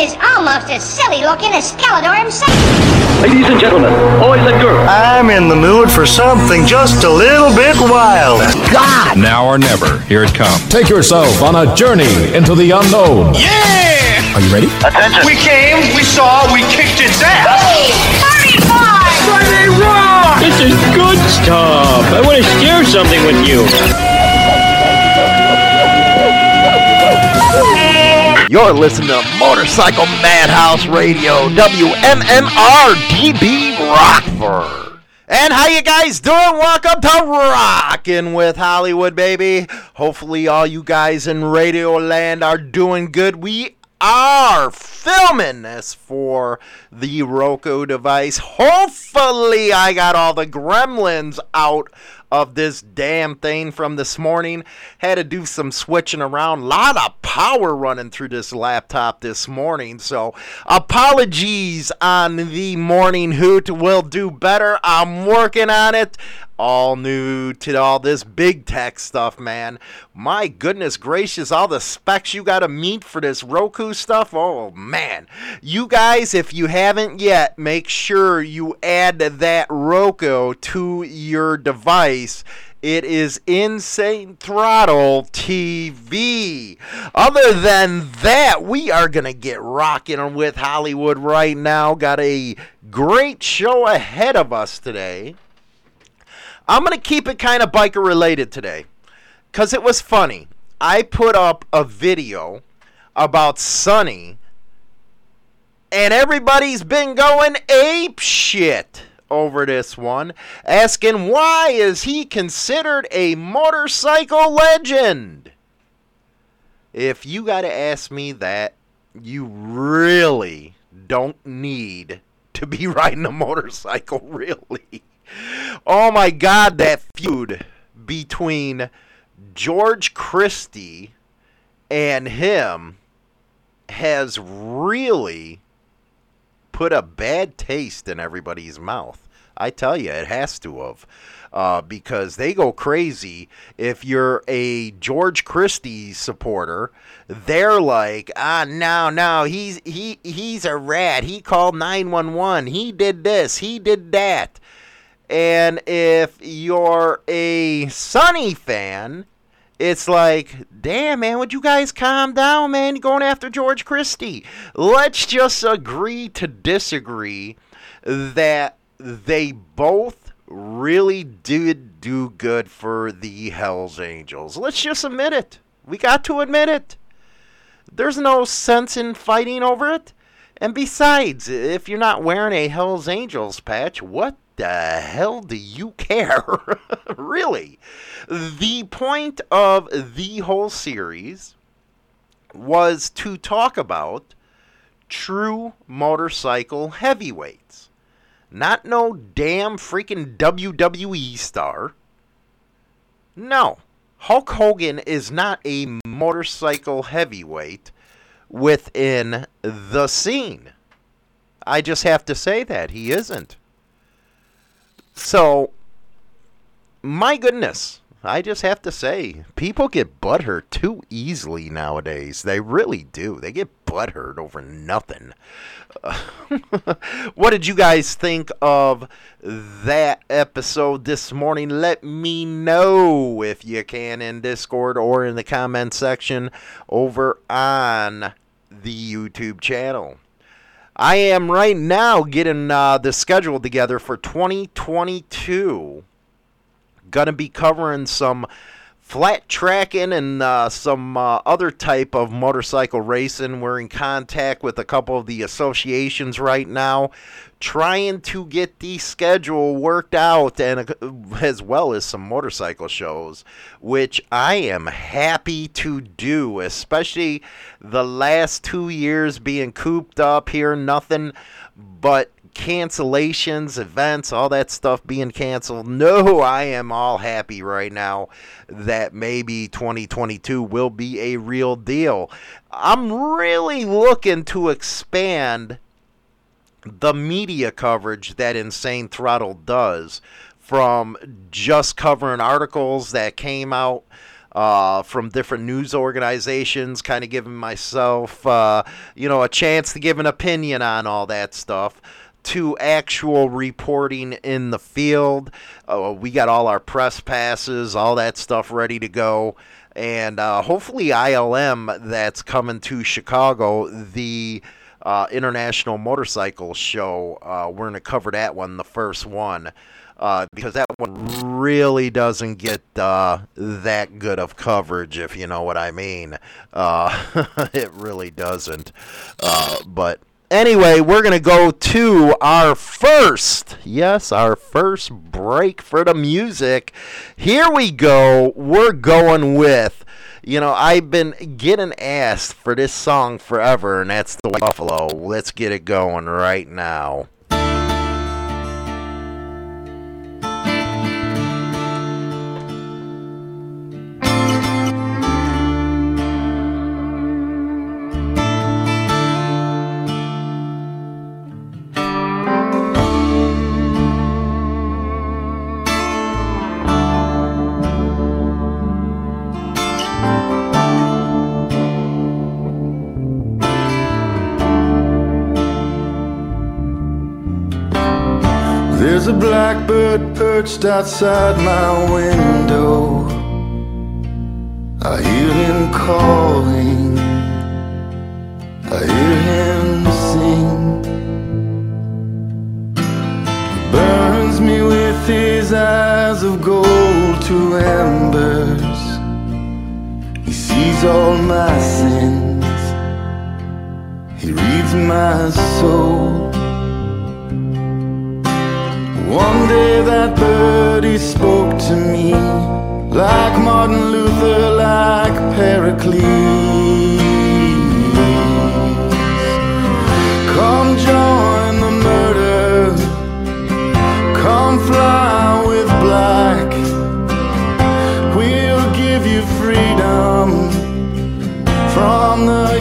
thing is almost as silly looking as Skeletor himself. Ladies and gentlemen, boys and girls. I'm in the mood for something just a little bit wild. God! Now or never, here it comes. Take yourself on a journey into the unknown. Yeah! Are you ready? Attention. We came, we saw, we kicked its ass. Hey, 35! Friday Rock! This is good stuff. I want to share something with you. You're listening to Motorcycle Madhouse Radio, WMMR DB Rockford. And how you guys doing? Welcome to Rockin' with Hollywood, baby. Hopefully all you guys in Radio Land are doing good. We are filming this for the Roku device. Hopefully I got all the gremlins out of this damn thing from this morning. Had to do some switching around. A lot of power running through this laptop this morning. So apologies on the morning hoot. Will do better. I'm working on it. All new to all this big tech stuff, man. My goodness gracious, all the specs you got to meet for this Roku stuff. Oh, man. You guys, if you haven't yet, make sure you add that Roku to your device. It is Insane Throttle TV. Other than that, we are going to get rocking with Hollywood right now. Got a great show ahead of us today. I'm going to keep it kind of biker related today because it was funny. I put up a video about Sonny, and everybody's been going ape shit over this one, asking why is he considered a motorcycle legend? If you got to ask me that, you really don't need to be riding a motorcycle, really. Oh my god, that feud between George Christie and him has really put a bad taste in everybody's mouth. I tell you, it has to have. Uh, because they go crazy if you're a George Christie supporter. They're like, ah, no, no, he's he he's a rat. He called nine one one. He did this. He did that. And if you're a Sonny fan, it's like, damn, man, would you guys calm down, man? You're going after George Christie. Let's just agree to disagree that they both really did do good for the Hells Angels. Let's just admit it. We got to admit it. There's no sense in fighting over it. And besides, if you're not wearing a Hells Angels patch, what the hell do you care? really? The point of the whole series was to talk about true motorcycle heavyweights. Not no damn freaking WWE star. No. Hulk Hogan is not a motorcycle heavyweight within the scene. I just have to say that. He isn't. So, my goodness, I just have to say, people get butthurt too easily nowadays. They really do. They get butthurt over nothing. what did you guys think of that episode this morning? Let me know if you can in Discord or in the comment section over on the YouTube channel. I am right now getting uh, the schedule together for 2022. Gonna be covering some flat tracking and uh, some uh, other type of motorcycle racing. We're in contact with a couple of the associations right now, trying to get the schedule worked out, and uh, as well as some motorcycle shows, which I am happy to do, especially the last two years being cooped up here, nothing but cancellations, events, all that stuff being canceled. No, I am all happy right now that maybe 2022 will be a real deal. I'm really looking to expand the media coverage that Insane Throttle does from just covering articles that came out uh, from different news organizations, kind of giving myself, uh, you know, a chance to give an opinion on all that stuff. To actual reporting in the field. Uh, we got all our press passes, all that stuff ready to go. And uh, hopefully, ILM that's coming to Chicago, the uh, International Motorcycle Show, uh, we're going to cover that one, the first one uh, because that one really doesn't get uh, that good of coverage, if you know what I mean. It really doesn't. But anyway, we're going to go to our first, yes, our first break for the music. Here we go. We're going with. You know, I've been getting asked for this song forever, and that's The White Buffalo. Let's get it going right now. Perched outside my window. I hear him calling. I hear him sing. He burns me with his eyes of gold to embers. He sees all my sins. He reads my soul. One day that birdie spoke to me like Martin Luther, like Pericles. Come join the murder, come fly with black. We'll give you freedom from the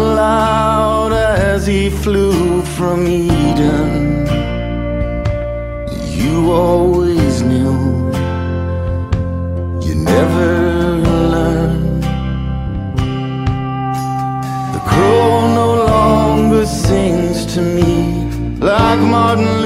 aloud as he flew from Eden. You always knew you never learned. The crow no longer sings to me like Martin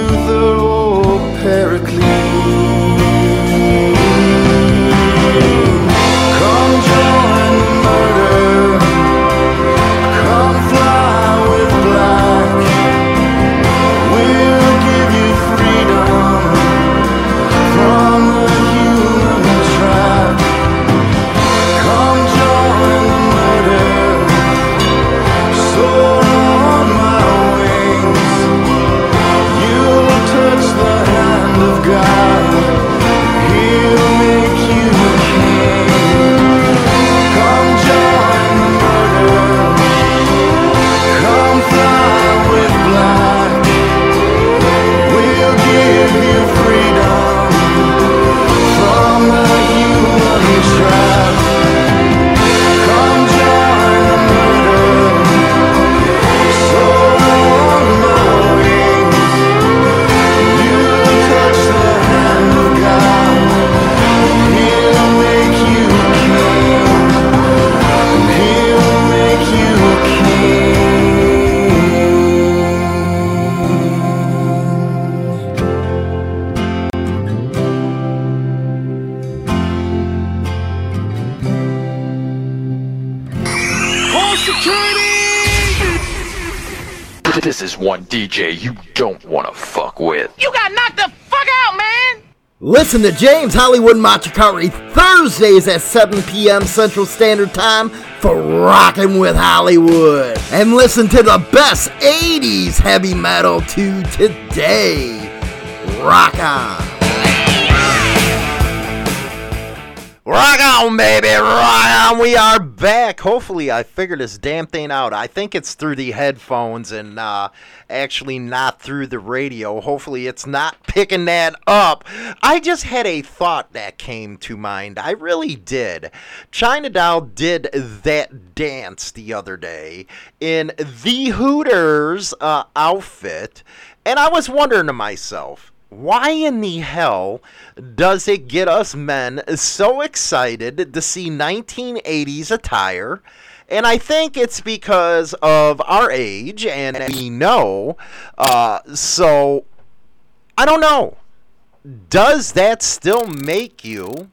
DJ you don't want to fuck with. You got knocked the fuck out, man! Listen to James Hollywood Machikari Thursdays at 7 p.m. Central Standard Time for Rockin' with Hollywood. And listen to the best 80s heavy metal to today. Rock on. Rock on, baby, rock on. We are back. Hopefully, I figured this damn thing out. I think it's through the headphones and uh, actually not through the radio. Hopefully, it's not picking that up. I just had a thought that came to mind. I really did. China Doll did that dance the other day in the Hooters uh, outfit, and I was wondering to myself, why in the hell does it get us men so excited to see 1980s attire? And I think it's because of our age, and we know. Uh, so, I don't know. Does that still make you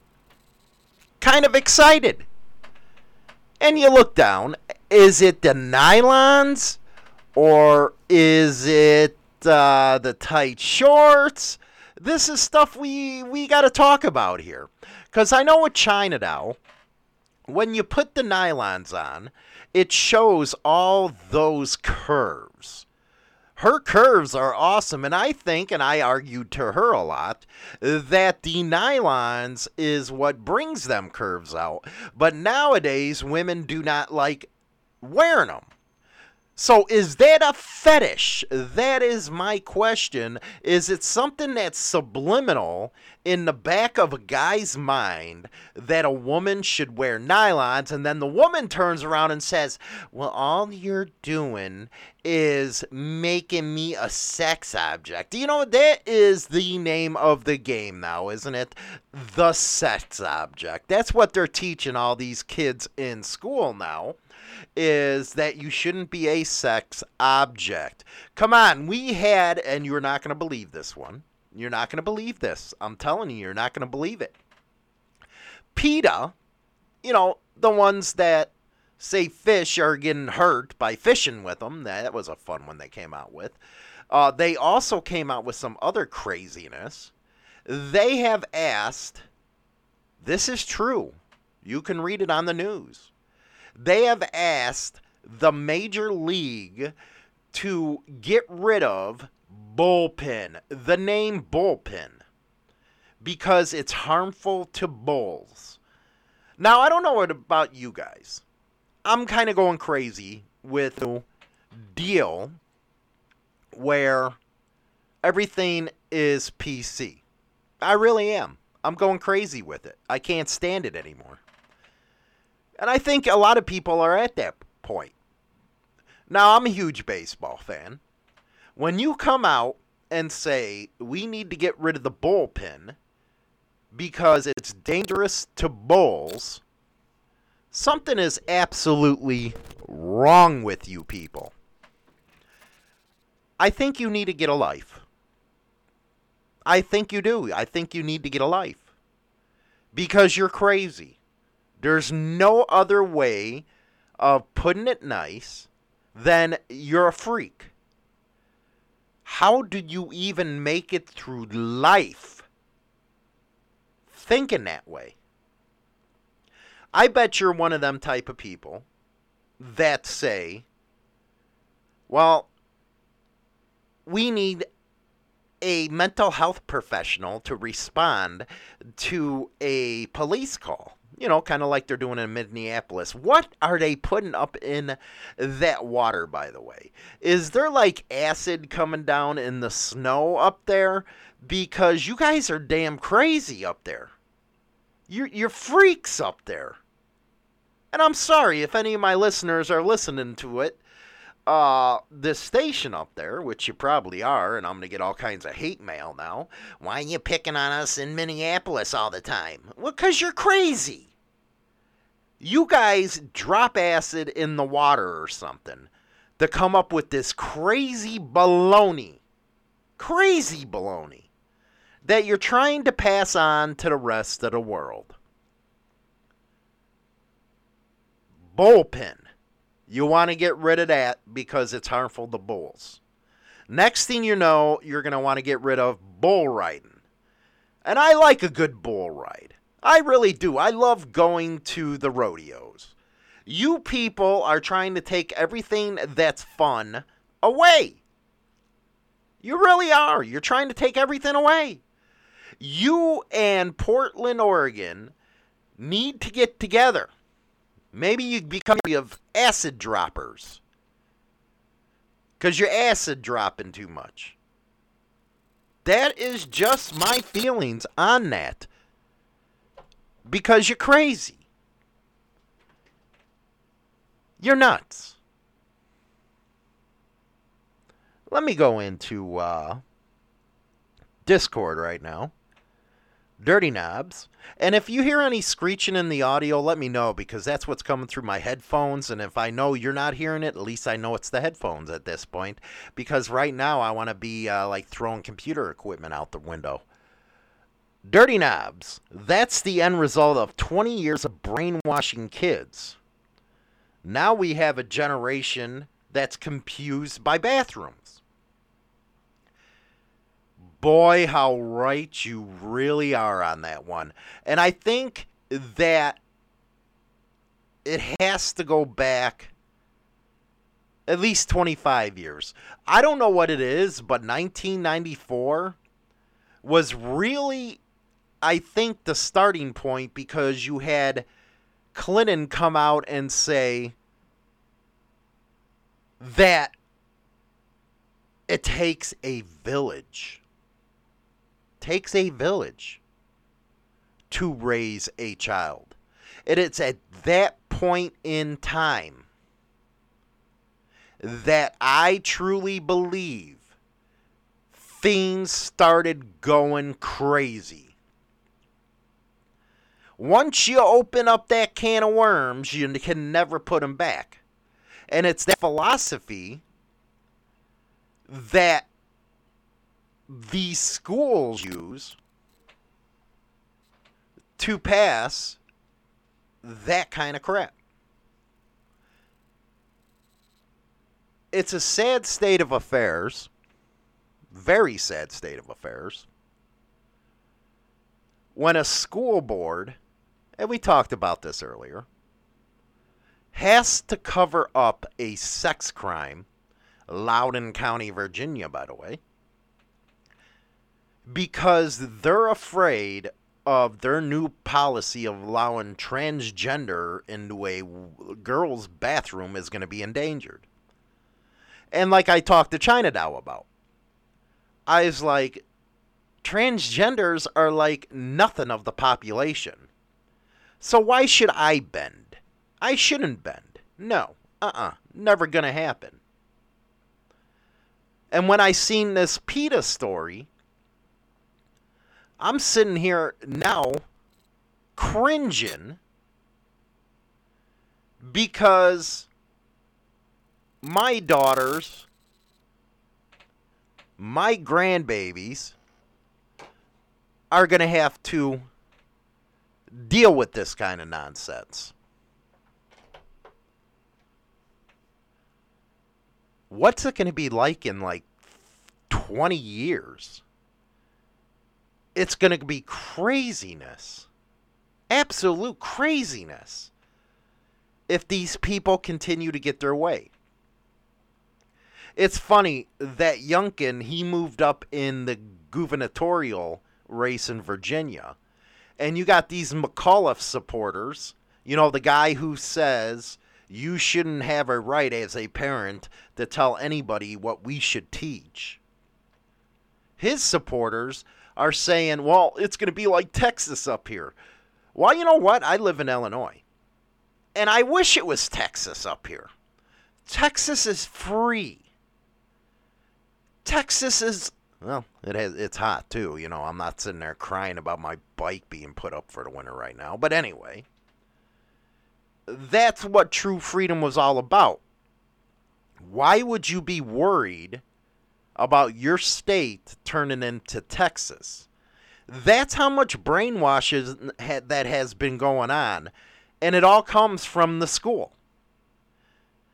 kind of excited? And you look down. Is it the nylons? Or is it uh, the tight shorts. This is stuff we we got to talk about here, because I know with China now, when you put the nylons on, it shows all those curves. Her curves are awesome, and I think, and I argued to her a lot, that the nylons is what brings them curves out. But nowadays, women do not like wearing them. So is that a fetish? That is my question. Is it something that's subliminal in the back of a guy's mind that a woman should wear nylons and then the woman turns around and says, "Well, all you're doing is making me a sex object." You know, that is the name of the game now, isn't it? The sex object. That's what they're teaching all these kids in school now is that you shouldn't be a sex object. Come on, we had, and you're not going to believe this one. You're not going to believe this. I'm telling you, you're not going to believe it. PETA, you know, the ones that say fish are getting hurt by fishing with them, that was a fun one they came out with. Uh, they also came out with some other craziness. They have asked, this is true. You can read it on the news they have asked the major league to get rid of bullpen, the name bullpen, because it's harmful to bulls. Now, I don't know what about you guys. I'm kind of going crazy with the deal where everything is PC. I really am. I'm going crazy with it. I can't stand it anymore. And I think a lot of people are at that point. Now, I'm a huge baseball fan. When you come out and say, we need to get rid of the bullpen because it's dangerous to bulls, something is absolutely wrong with you people. I think you need to get a life. I think you do. I think you need to get a life. Because you're crazy. There's no other way of putting it nice than you're a freak. How did you even make it through life thinking that way? I bet you're one of them type of people that say, well, we need a mental health professional to respond to a police call. You know, kind of like they're doing in Minneapolis. What are they putting up in that water, by the way? Is there like acid coming down in the snow up there? Because you guys are damn crazy up there. You're, you're freaks up there. And I'm sorry if any of my listeners are listening to it uh, this station up there, which you probably are, and I'm going to get all kinds of hate mail now. Why are you picking on us in Minneapolis all the time? Well, because you're crazy. You guys drop acid in the water or something to come up with this crazy baloney. Crazy baloney. That you're trying to pass on to the rest of the world. Bullpen. You want to get rid of that because it's harmful to bulls. Next thing you know, you're going to want to get rid of bull riding. And I like a good bull ride. I really do. I love going to the rodeos. You people are trying to take everything that's fun away. You really are. You're trying to take everything away. You and Portland, Oregon need to get together. Maybe you become of acid droppers. Because you're acid dropping too much. That is just my feelings on that. Because you're crazy. You're nuts. Let me go into uh, Discord right now. Dirty Knobs. And if you hear any screeching in the audio, let me know because that's what's coming through my headphones. And if I know you're not hearing it, at least I know it's the headphones at this point. Because right now I want to be uh, like throwing computer equipment out the window. Dirty Knobs. That's the end result of 20 years of brainwashing kids. Now we have a generation that's confused by bathrooms boy, how right you really are on that one. And I think that it has to go back at least 25 years. I don't know what it is, but 1994 was really, I think, the starting point because you had Clinton come out and say that it takes a village takes a village to raise a child. And it's at that point in time that I truly believe things started going crazy. Once you open up that can of worms, you can never put them back. And it's that philosophy that these schools use to pass that kind of crap. It's a sad state of affairs, very sad state of affairs, when a school board, and we talked about this earlier, has to cover up a sex crime, Loudoun County, Virginia, by the way because they're afraid of their new policy of allowing transgender into a girl's bathroom is going to be endangered. And like I talked to China Doll about, I was like, transgenders are like nothing of the population. So why should I bend? I shouldn't bend. No. Uh-uh. Never gonna happen. And when I seen this PETA story, I'm sitting here now cringing because my daughters, my grandbabies, are going to have to deal with this kind of nonsense. What's it going to be like in like 20 years? It's going to be craziness. Absolute craziness. If these people continue to get their way. It's funny that Youngkin, he moved up in the gubernatorial race in Virginia. And you got these McAuliffe supporters, you know, the guy who says you shouldn't have a right as a parent to tell anybody what we should teach. His supporters are saying, well, it's going to be like Texas up here. Well, you know what? I live in Illinois. And I wish it was Texas up here. Texas is free. Texas is well, it has it's hot too, you know. I'm not sitting there crying about my bike being put up for the winter right now. But anyway, that's what true freedom was all about. Why would you be worried about your state turning into Texas? That's how much brainwashes that has been going on, and it all comes from the school.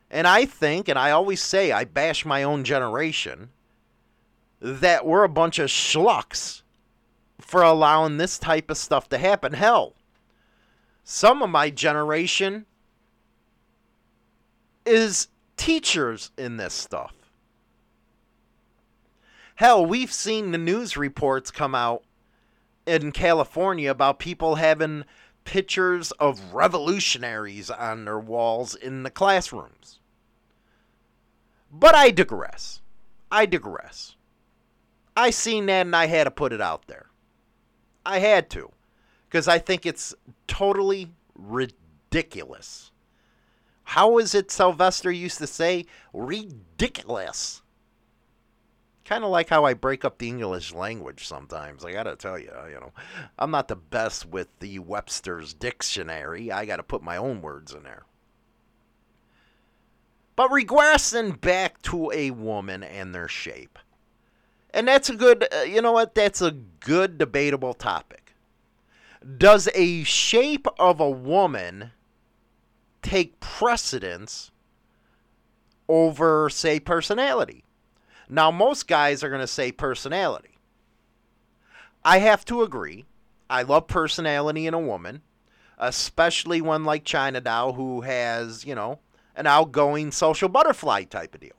And I think, and I always say, I bash my own generation that we're a bunch of schlucks for allowing this type of stuff to happen. Hell, some of my generation is teachers in this stuff. Hell, we've seen the news reports come out in California about people having pictures of revolutionaries on their walls in the classrooms. But I digress. I digress. I seen that and I had to put it out there. I had to. Because I think it's totally ridiculous. How is it Sylvester used to say? Ridiculous. Kind of like how I break up the English language sometimes. I gotta tell you, you know, I'm not the best with the Webster's dictionary. I gotta put my own words in there. But regressing back to a woman and their shape. And that's a good, uh, you know what? That's a good debatable topic. Does a shape of a woman take precedence over, say, personality? Now, most guys are going to say personality. I have to agree. I love personality in a woman, especially one like China Doll who has, you know, an outgoing social butterfly type of deal.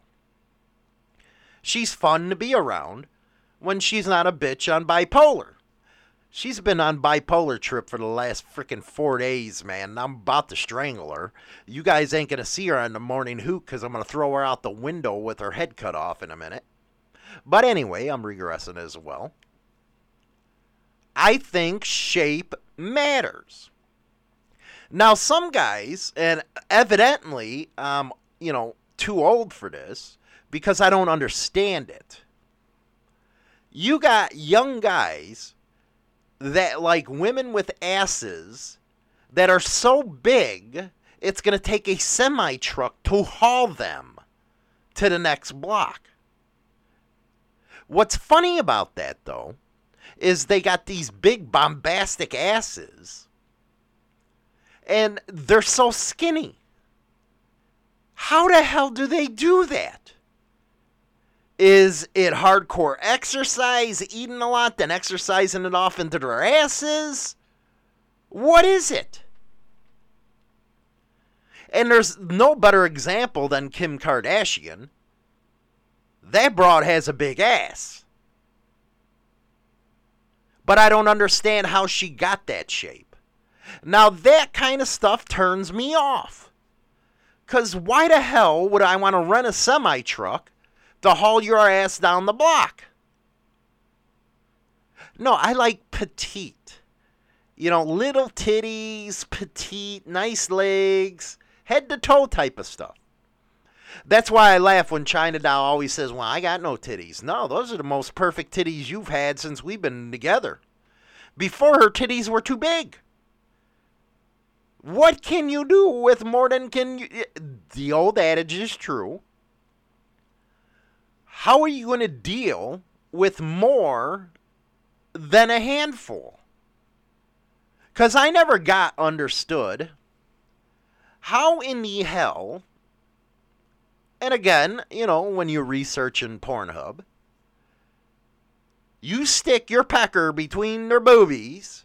She's fun to be around when she's not a bitch on bipolar. She's been on bipolar trip for the last freaking four days, man. I'm about to strangle her. You guys ain't gonna see her on the morning hoot because I'm gonna throw her out the window with her head cut off in a minute. But anyway, I'm regressing as well. I think shape matters. Now, some guys, and evidently, um, you know, too old for this, because I don't understand it. You got young guys that like women with asses that are so big, it's going to take a semi truck to haul them to the next block. What's funny about that, though, is they got these big bombastic asses and they're so skinny. How the hell do they do that? Is it hardcore exercise, eating a lot, then exercising it off into their asses? What is it? And there's no better example than Kim Kardashian. That broad has a big ass. But I don't understand how she got that shape. Now, that kind of stuff turns me off. Because why the hell would I want to rent a semi truck to haul your ass down the block? No, I like petite. You know, little titties, petite, nice legs, head to toe type of stuff. That's why I laugh when China Doll always says, Well, I got no titties. No, those are the most perfect titties you've had since we've been together. Before her titties were too big. What can you do with more than can you? The old adage is true. How are you going to deal with more than a handful? Because I never got understood how in the hell, and again, you know, when you research in Pornhub, you stick your pecker between their boobies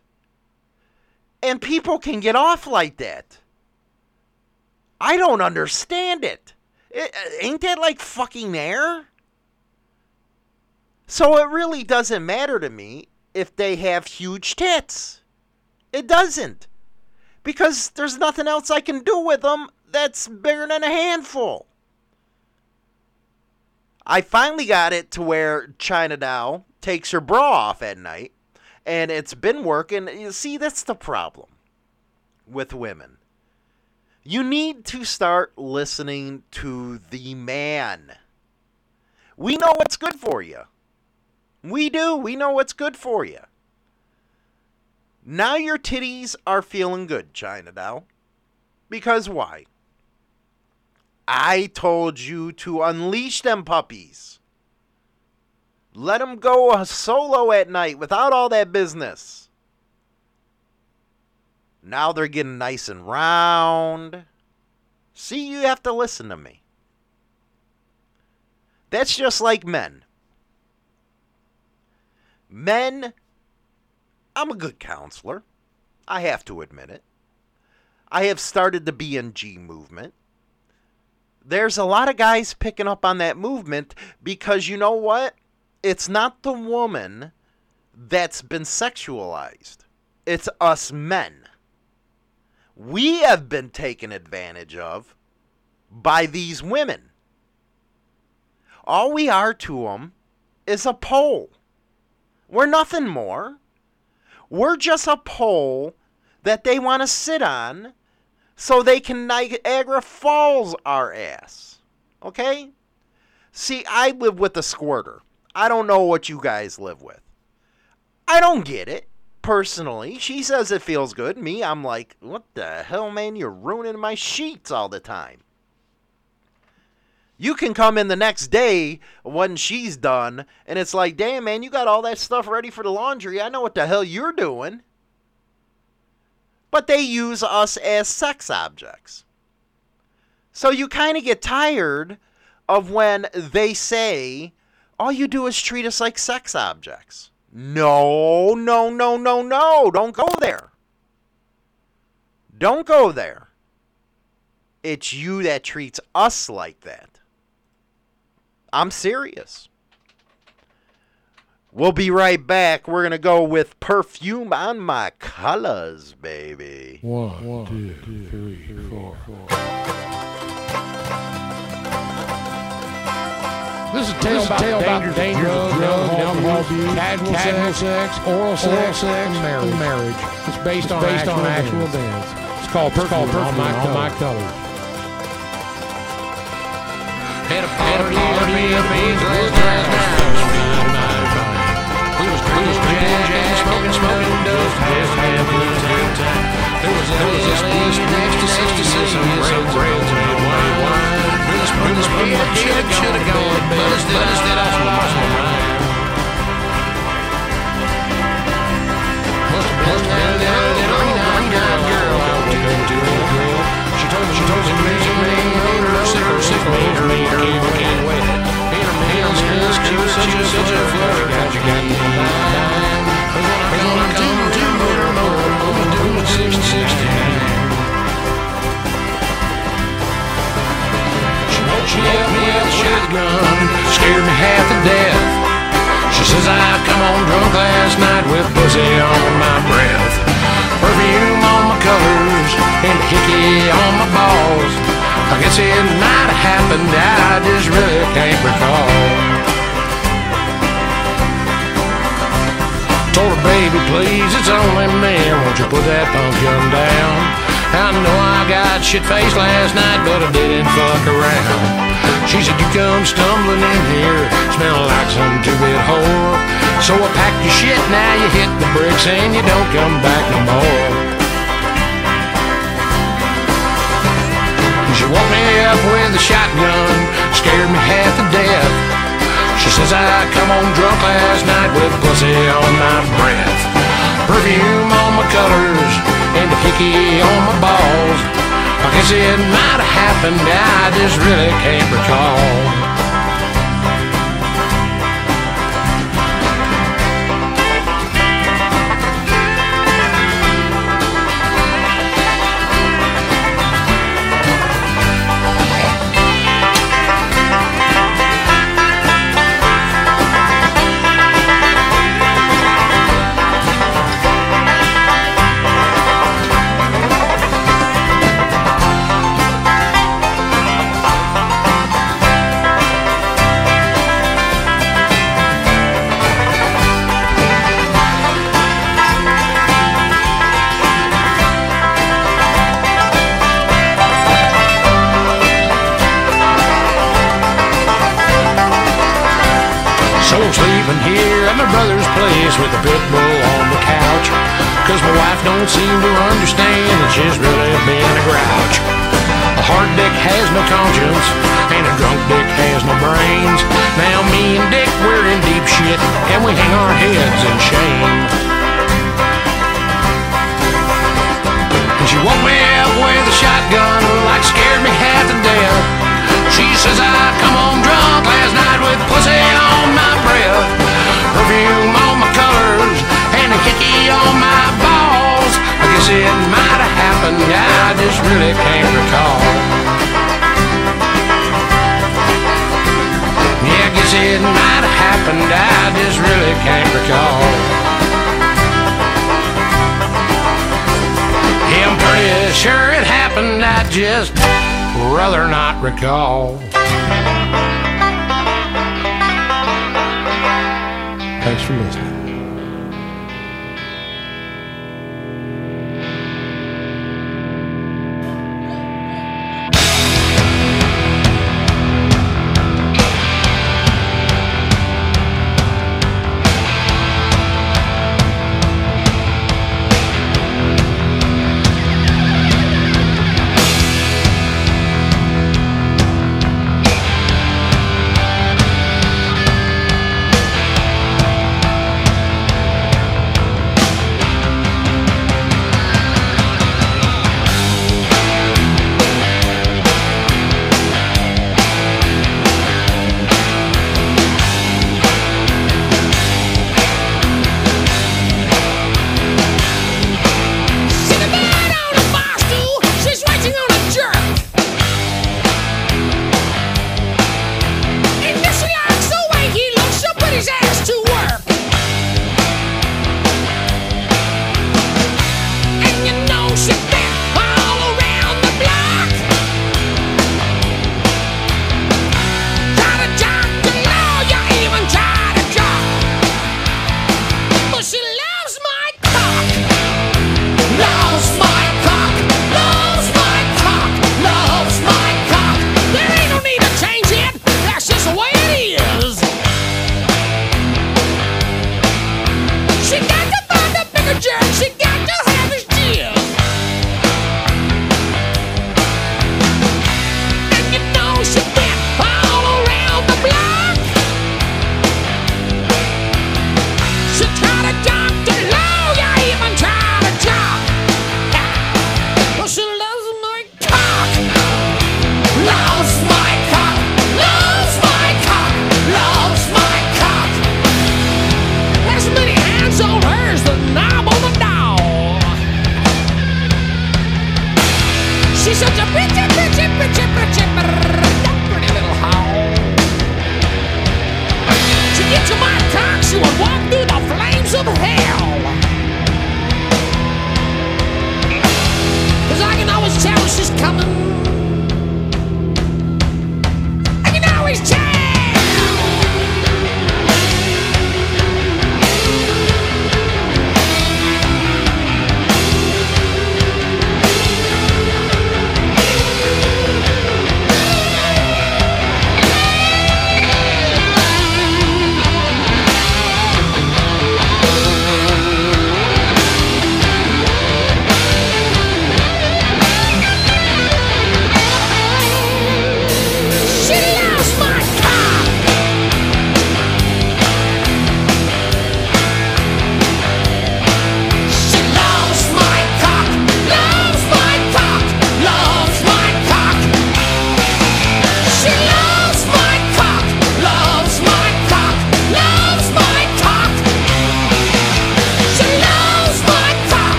and people can get off like that. I don't understand it. it uh, ain't that like fucking air? So it really doesn't matter to me if they have huge tits. It doesn't. Because there's nothing else I can do with them that's bigger than a handful. I finally got it to where China Doll takes her bra off at night and it's been working. You see, that's the problem with women. You need to start listening to the man. We know what's good for you. We do. We know what's good for you. Now your titties are feeling good, China Doll. Because why? I told you to unleash them puppies. Let them go solo at night without all that business. Now they're getting nice and round. See, you have to listen to me. That's just like men. Men, I'm a good counselor. I have to admit it. I have started the BNG movement. There's a lot of guys picking up on that movement because you know what? It's not the woman that's been sexualized, it's us men. We have been taken advantage of by these women. All we are to them is a pole. We're nothing more. We're just a pole that they want to sit on so they can Niagara Falls our ass. Okay? See, I live with a squirter. I don't know what you guys live with. I don't get it, personally. She says it feels good. Me, I'm like, what the hell, man? You're ruining my sheets all the time. You can come in the next day when she's done, and it's like, damn, man, you got all that stuff ready for the laundry. I know what the hell you're doing. But they use us as sex objects. So you kind of get tired of when they say, all you do is treat us like sex objects. No, no, no, no, no. Don't go there. Don't go there. It's you that treats us like that. I'm serious. We'll be right back. We're going to go with perfume on my colors, baby. One, One two, two, three, four. four. This is a tale, about, tale about the dangers of drugs, alcohol abuse, casual, casual sex, oral sex, oral sex and marriage. And marriage. It's based on, based actual, on actual events. It's called Perfume, it's called Perfume on, my, on my colors. Had a party, party at Beans last night. We was drinking smoking, smoking dope, just having a good time. There was a list next got shit faced last night, but I didn't fuck around. She said, You come stumbling in here, smelling like some two bit whore. So I packed your shit, now you hit the bricks and you don't come back no more. She woke me up with a shotgun, scared me half to death. She says I come home drunk last night with pussy on my breath. Perfume on my colors and a hickey on my balls. I guess it might have happened, I just really can't recall. Not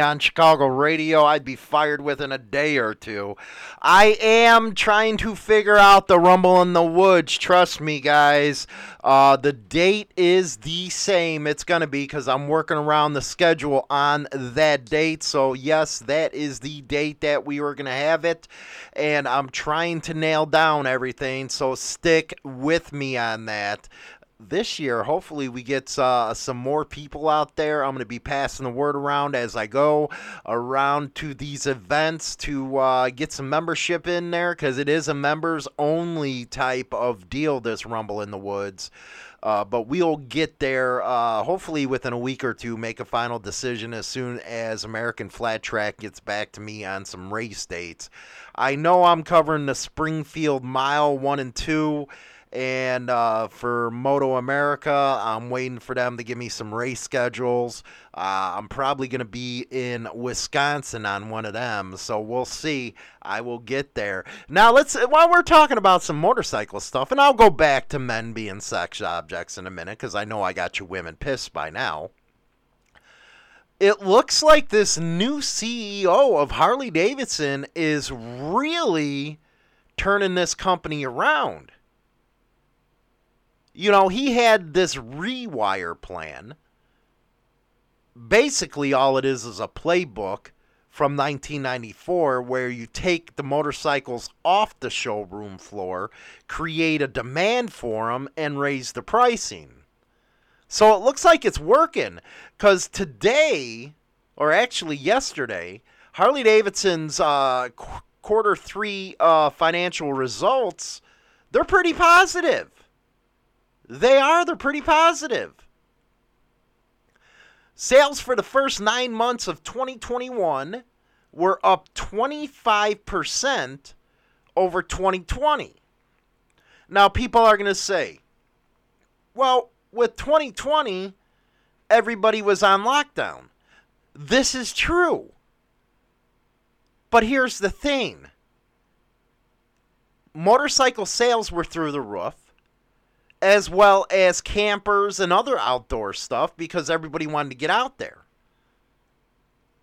on Chicago radio, I'd be fired within a day or two. I am trying to figure out the Rumble in the Woods. Trust me, guys. Uh, the date is the same. It's going to be because I'm working around the schedule on that date. So, yes, that is the date that we were going to have it. And I'm trying to nail down everything. So, stick with me on that this year, hopefully, we get uh, some more people out there. I'm going to be passing the word around as I go around to these events to uh, get some membership in there because it is a members only type of deal, this Rumble in the Woods. Uh, but we'll get there uh, hopefully within a week or two, make a final decision as soon as American Flat Track gets back to me on some race dates. I know I'm covering the Springfield Mile 1 and 2. And uh, for Moto America, I'm waiting for them to give me some race schedules. Uh, I'm probably going to be in Wisconsin on one of them, so we'll see. I will get there. Now, let's while we're talking about some motorcycle stuff, and I'll go back to men being sex objects in a minute because I know I got you women pissed by now. It looks like this new CEO of Harley Davidson is really turning this company around you know, he had this rewire plan. Basically, all it is is a playbook from 1994 where you take the motorcycles off the showroom floor, create a demand for them, and raise the pricing. So it looks like it's working because today, or actually yesterday, Harley Davidson's uh, qu- quarter three uh, financial results, they're pretty positive. They are. They're pretty positive. Sales for the first nine months of 2021 were up 25% over 2020. Now, people are going to say, well, with 2020, everybody was on lockdown. This is true. But here's the thing motorcycle sales were through the roof as well as campers and other outdoor stuff because everybody wanted to get out there.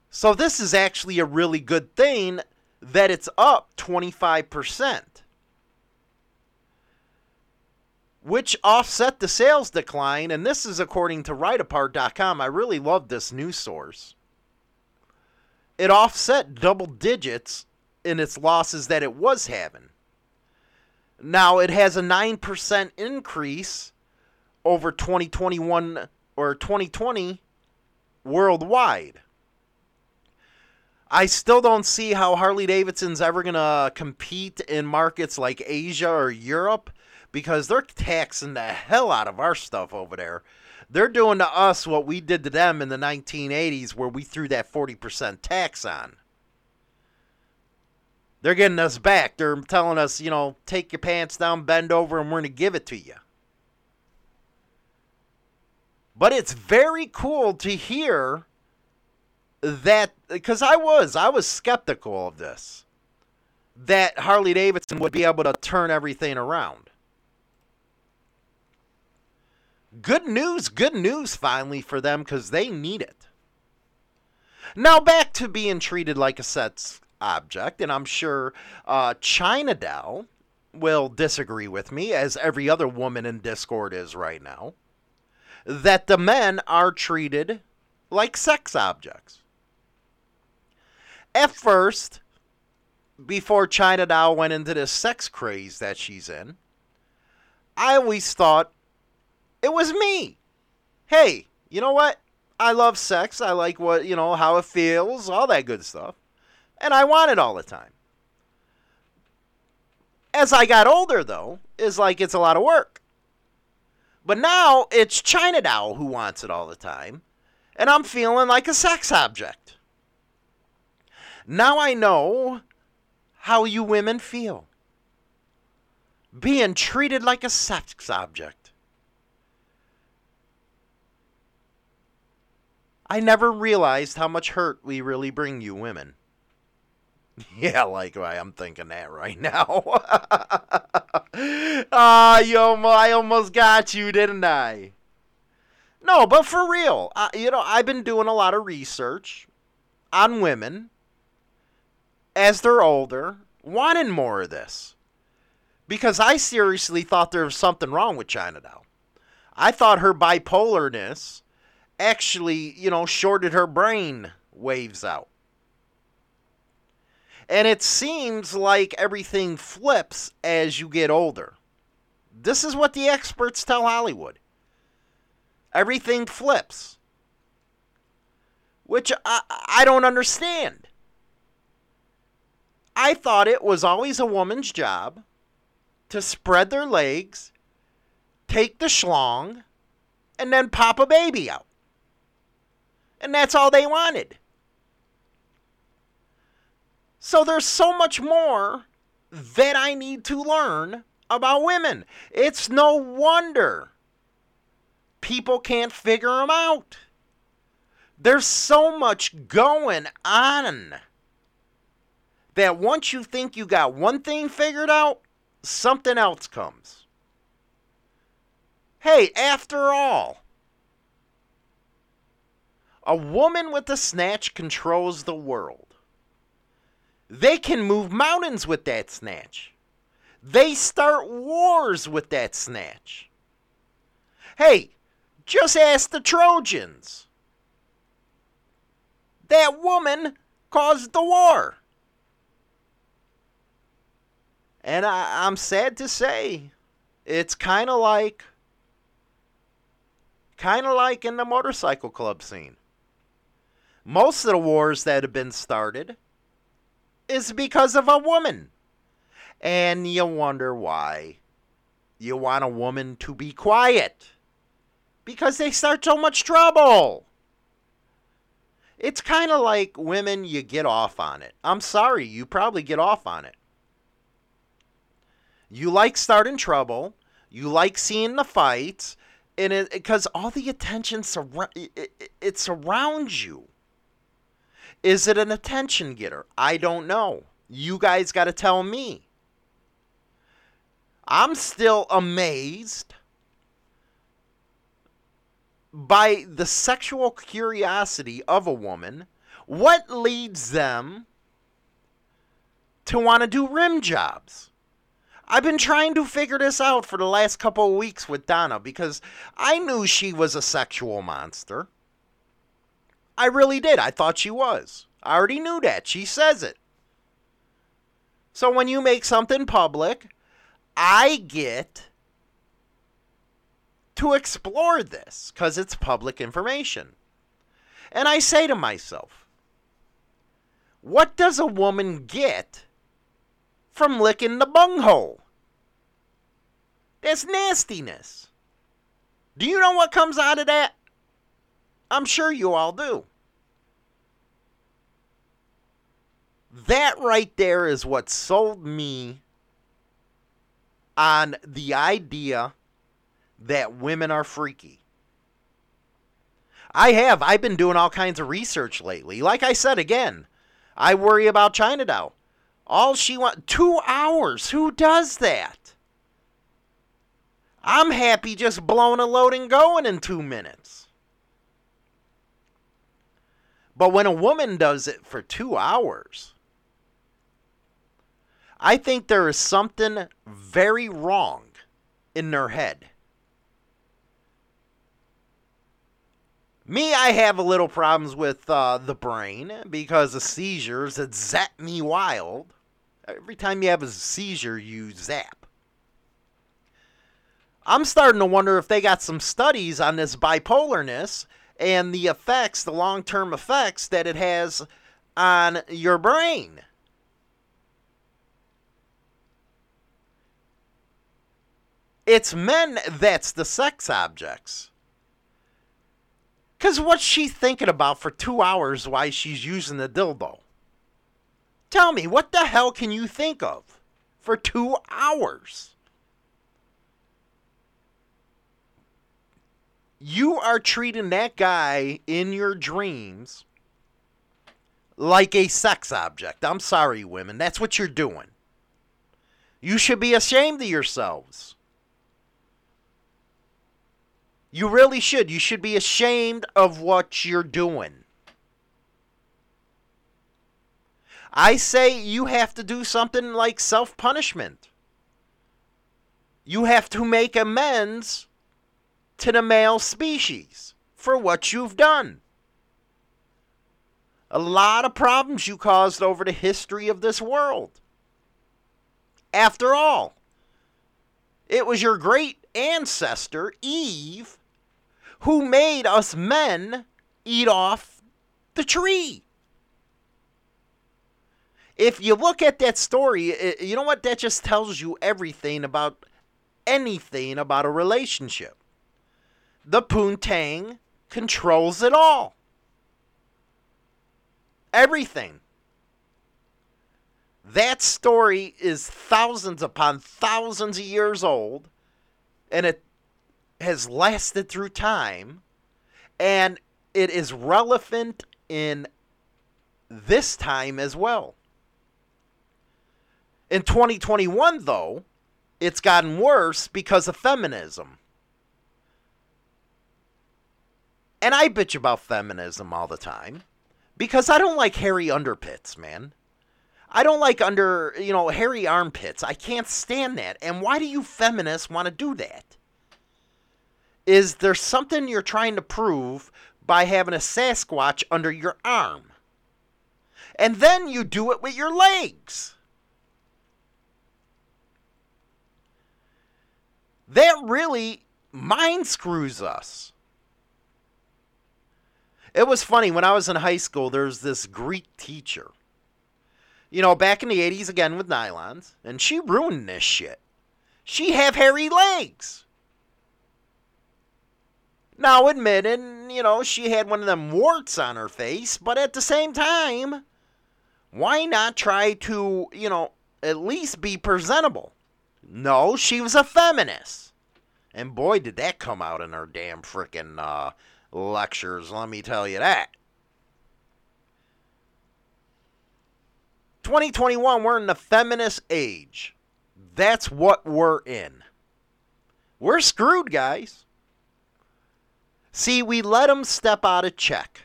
So this is actually a really good thing that it's up 25%. Which offset the sales decline, and this is according to RideApart.com. I really love this news source. It offset double digits in its losses that it was having. Now it has a 9% increase over 2021 or 2020 worldwide. I still don't see how Harley Davidson's ever going to compete in markets like Asia or Europe because they're taxing the hell out of our stuff over there. They're doing to us what we did to them in the 1980s where we threw that 40% tax on. They're getting us back. They're telling us, you know, take your pants down, bend over, and we're going to give it to you. But it's very cool to hear that, because I was, I was skeptical of this, that Harley Davidson would be able to turn everything around. Good news, good news finally for them because they need it. Now back to being treated like a sex object, and I'm sure uh, China will disagree with me, as every other woman in Discord is right now, that the men are treated like sex objects. At first, before China Doll went into this sex craze that she's in, I always thought it was me. Hey, you know what? I love sex. I like what, you know, how it feels, all that good stuff and I want it all the time. As I got older, though, is like it's a lot of work. But now it's China Doll who wants it all the time, and I'm feeling like a sex object. Now I know how you women feel. Being treated like a sex object. I never realized how much hurt we really bring you women. Yeah, like I'm thinking that right now. Ah, yo, I almost got you, didn't I? No, but for real, uh, you know, I've been doing a lot of research on women as they're older, wanting more of this. Because I seriously thought there was something wrong with China Doll. I thought her bipolarness actually, you know, shorted her brain waves out. And it seems like everything flips as you get older. This is what the experts tell Hollywood. Everything flips. Which I, I don't understand. I thought it was always a woman's job to spread their legs, take the schlong, and then pop a baby out. And that's all they wanted. So there's so much more that I need to learn about women. It's no wonder people can't figure them out. There's so much going on that once you think you got one thing figured out, something else comes. Hey, after all, a woman with a snatch controls the world. They can move mountains with that snatch. They start wars with that snatch. Hey, just ask the Trojans. That woman caused the war. And I, am sad to say, it's kind of like, kind of like in the motorcycle club scene. Most of the wars that have been started is because of a woman. And you wonder why. You want a woman to be quiet. Because they start so much trouble. It's kind of like women, you get off on it. I'm sorry, you probably get off on it. You like starting trouble. You like seeing the fights. And because all the attention surra- it, it, it surrounds you. Is it an attention getter? I don't know. You guys got to tell me. I'm still amazed by the sexual curiosity of a woman. What leads them to want to do rim jobs? I've been trying to figure this out for the last couple of weeks with Donna because I knew she was a sexual monster. I really did. I thought she was. I already knew that. She says it. So when you make something public, I get to explore this because it's public information. And I say to myself, what does a woman get from licking the bunghole? That's nastiness. Do you know what comes out of that? I'm sure you all do. That right there is what sold me on the idea that women are freaky. I have. I've been doing all kinds of research lately. Like I said again, I worry about China Doll. All she wants two hours. Who does that? I'm happy just blowing a load and going in two minutes. But when a woman does it for two hours, I think there is something very wrong in their head. Me, I have a little problems with uh, the brain because of seizures that zap me wild. Every time you have a seizure, you zap. I'm starting to wonder if they got some studies on this bipolarness and the effects, the long term effects that it has on your brain. It's men that's the sex objects. Because what's she thinking about for two hours while she's using the dildo? Tell me, what the hell can you think of for two hours? You are treating that guy in your dreams like a sex object. I'm sorry, women. That's what you're doing. You should be ashamed of yourselves. You really should. You should be ashamed of what you're doing. I say you have to do something like self punishment. You have to make amends to the male species for what you've done. A lot of problems you caused over the history of this world. After all, it was your great ancestor, Eve, who made us men eat off the tree. If you look at that story, you know what? That just tells you everything about anything about a relationship. The poontang controls it all. Everything. That story is thousands upon thousands of years old, and it has lasted through time, and it is relevant in this time as well. In 2021, though, it's gotten worse because of feminism. And I bitch about feminism all the time because I don't like hairy underpits, man. I don't like under, you know, hairy armpits. I can't stand that. And why do you feminists want to do that? Is there something you're trying to prove by having a Sasquatch under your arm? And then you do it with your legs. That really mind screws us. It was funny when I was in high school, there was this Greek teacher. You know, back in the 80s again with nylons, and she ruined this shit. She have hairy legs. Now, admitting, you know, she had one of them warts on her face, but at the same time, why not try to, you know, at least be presentable? No, she was a feminist. And boy, did that come out in her damn frickin' uh, lectures, let me tell you that. 2021, we're in the feminist age. That's what we're in. We're screwed, guys. See, we let them step out of check.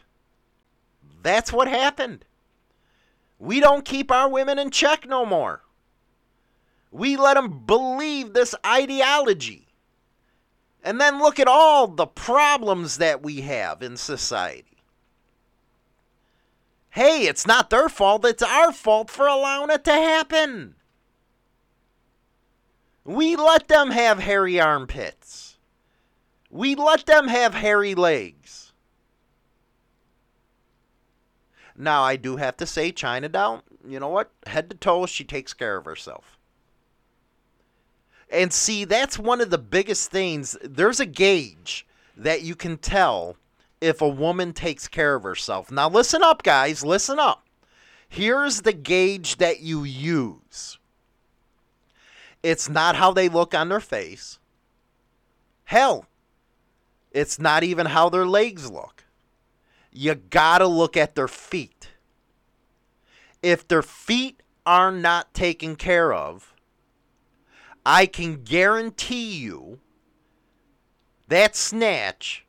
That's what happened. We don't keep our women in check no more. We let them believe this ideology. And then look at all the problems that we have in society. Hey, it's not their fault, it's our fault for allowing it to happen. We let them have hairy armpits. We let them have hairy legs. Now, I do have to say, China Doll, you know what? Head to toe, she takes care of herself. And see, that's one of the biggest things. There's a gauge that you can tell if a woman takes care of herself. Now, listen up, guys. Listen up. Here's the gauge that you use it's not how they look on their face. Hell, it's not even how their legs look. You gotta look at their feet. If their feet are not taken care of, I can guarantee you that snatch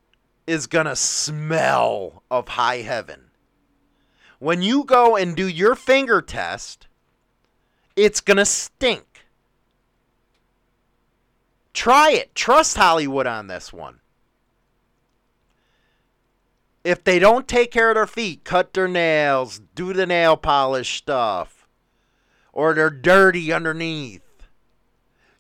is going to smell of high heaven. When you go and do your finger test, it's going to stink. Try it. Trust Hollywood on this one. If they don't take care of their feet, cut their nails, do the nail polish stuff, or they're dirty underneath,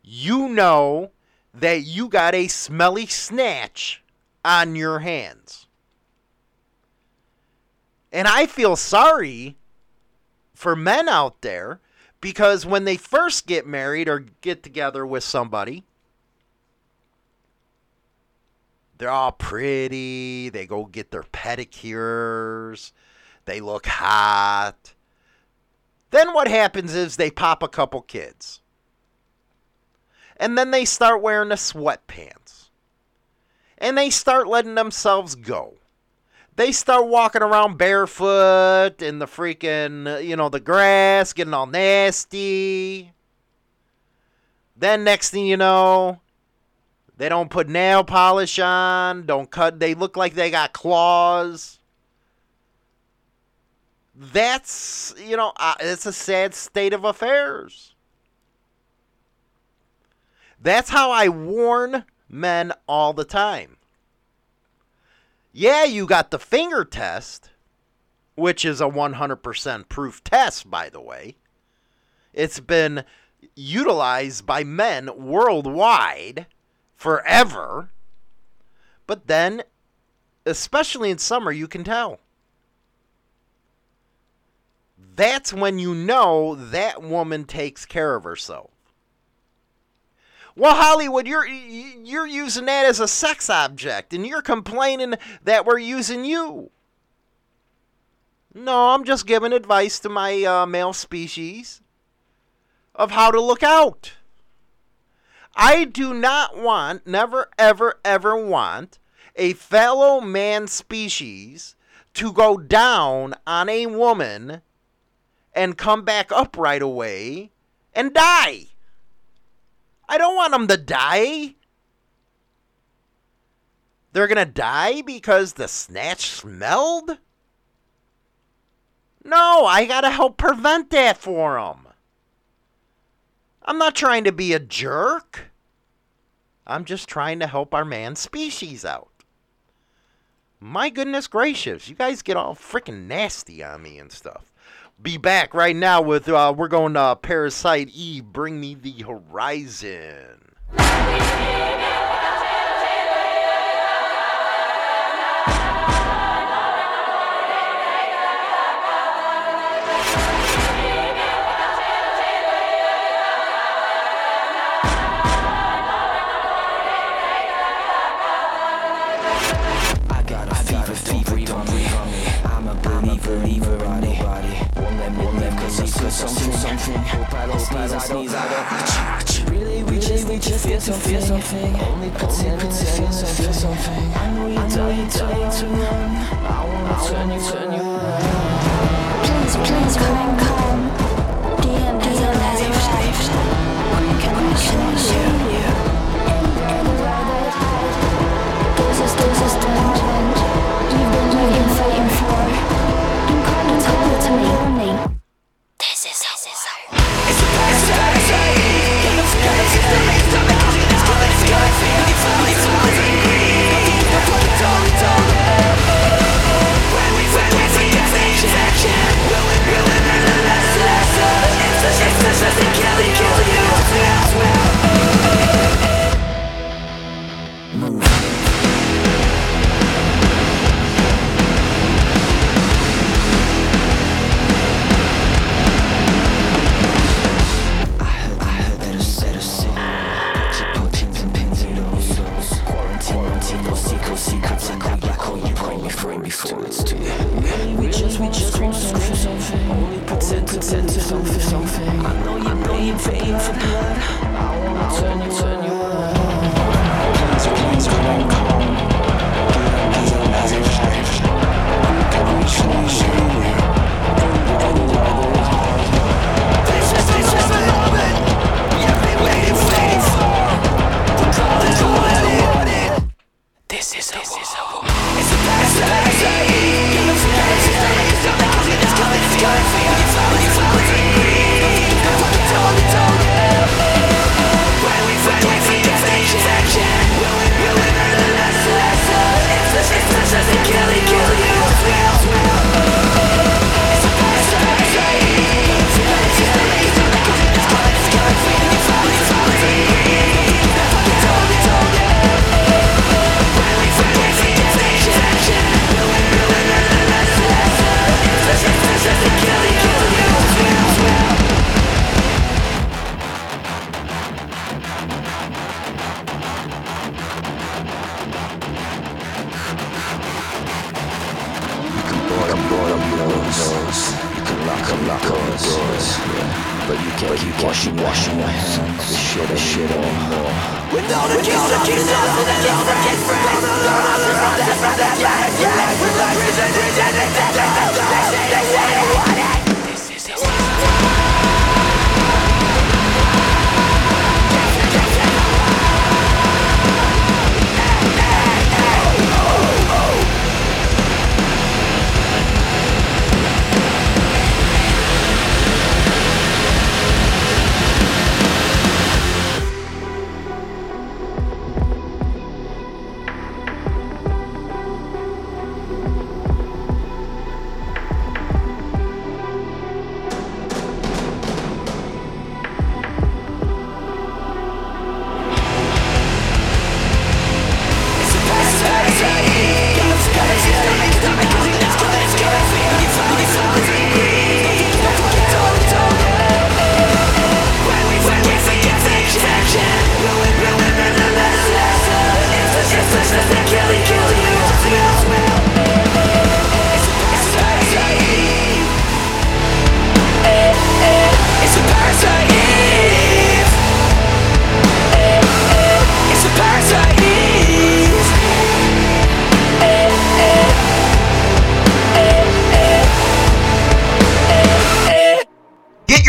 you know that you got a smelly snatch on your hands. And I feel sorry for men out there because when they first get married or get together with somebody, they're all pretty. They go get their pedicures. They look hot. Then what happens is they pop a couple kids. And then they start wearing the sweatpants. And they start letting themselves go. they start walking around barefoot in the freaking, you know, the grass, getting all nasty. Then next thing you know, they don't put nail polish on, don't cut, they look like they got claws. That's, you know, uh, it's a sad state of affairs. That's how I warn men all the time. Yeah, you got the finger test, which is a 100% proof test, by the way. It's been utilized by men worldwide forever. But then, especially in summer, you can tell. That's when you know that woman takes care of herself. Well, Hollywood, you're you're using that as a sex object, and you're complaining that we're using you. No, I'm just giving advice to my uh, male species of how to look out. I do not want, never, ever, ever want a fellow man species to go down on a woman and come back up right away and die. I don't want them to die. They're going to die because the snatch smelled? No, I got to help prevent that for them. I'm not trying to be a jerk. I'm just trying to help our man species out. My goodness gracious, you guys get all freaking nasty on me and stuff. Be back right now with uh, we're going to Parasite Eve. Bring me the horizon. Believer, me live cause I feel something, something. Hope I don't sneeze, I sneeze, I don't. Really, we just need to feel something, feel something. Only pretending to feel something, feel something. I know you're dying, dying to run. I wanna turn you, turn you around.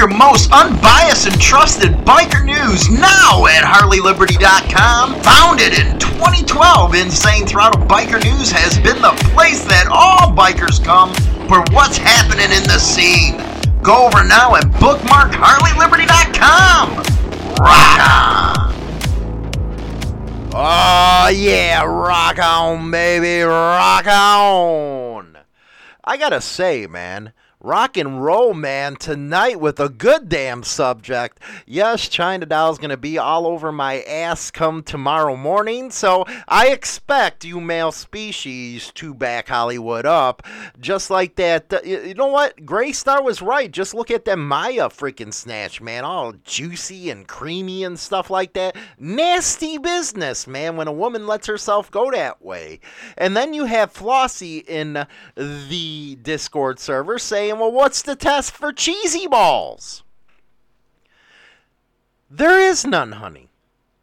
Your most unbiased and trusted biker news now at HarleyLiberty.com. Founded in 2012, Insane Throttle Biker News has been the place that all bikers come for what's happening in the scene. Go over now and bookmark HarleyLiberty.com. Rock on! Oh, yeah, rock on, baby, rock on! I gotta say, man, rock and roll, man, tonight with a good damn subject. Yes, China Doll's gonna be all over my ass come tomorrow morning, so I expect you male species to back Hollywood up. Just like that. Uh, you know what? Gray Star was right. Just look at that Maya freaking snatch, man. All juicy and creamy and stuff like that. Nasty business, man, when a woman lets herself go that way. And then you have Flossie in the Discord server saying, well, what's the test for cheesy balls? There is none, honey.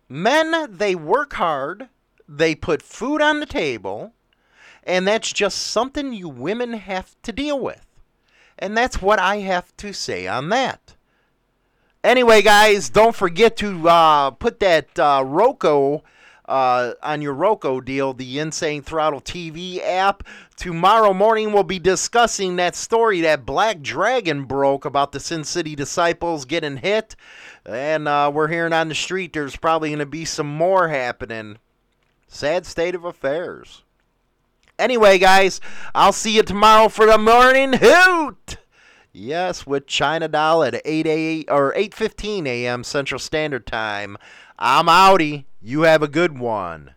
Men, they work hard, they put food on the table, and that's just something you women have to deal with. And that's what I have to say on that. Anyway, guys, don't forget to uh, put that uh, uh, on your Roku deal, the Insane Throttle TV app. Tomorrow morning, we'll be discussing that story that Black Dragon broke about the Sin City disciples getting hit. And uh, we're hearing on the street there's probably going to be some more happening. Sad state of affairs. Anyway, guys, I'll see you tomorrow for the morning hoot. Yes, with China Doll at 8 a or 8:15 a.m. Central Standard Time. I'm outie. You have a good one.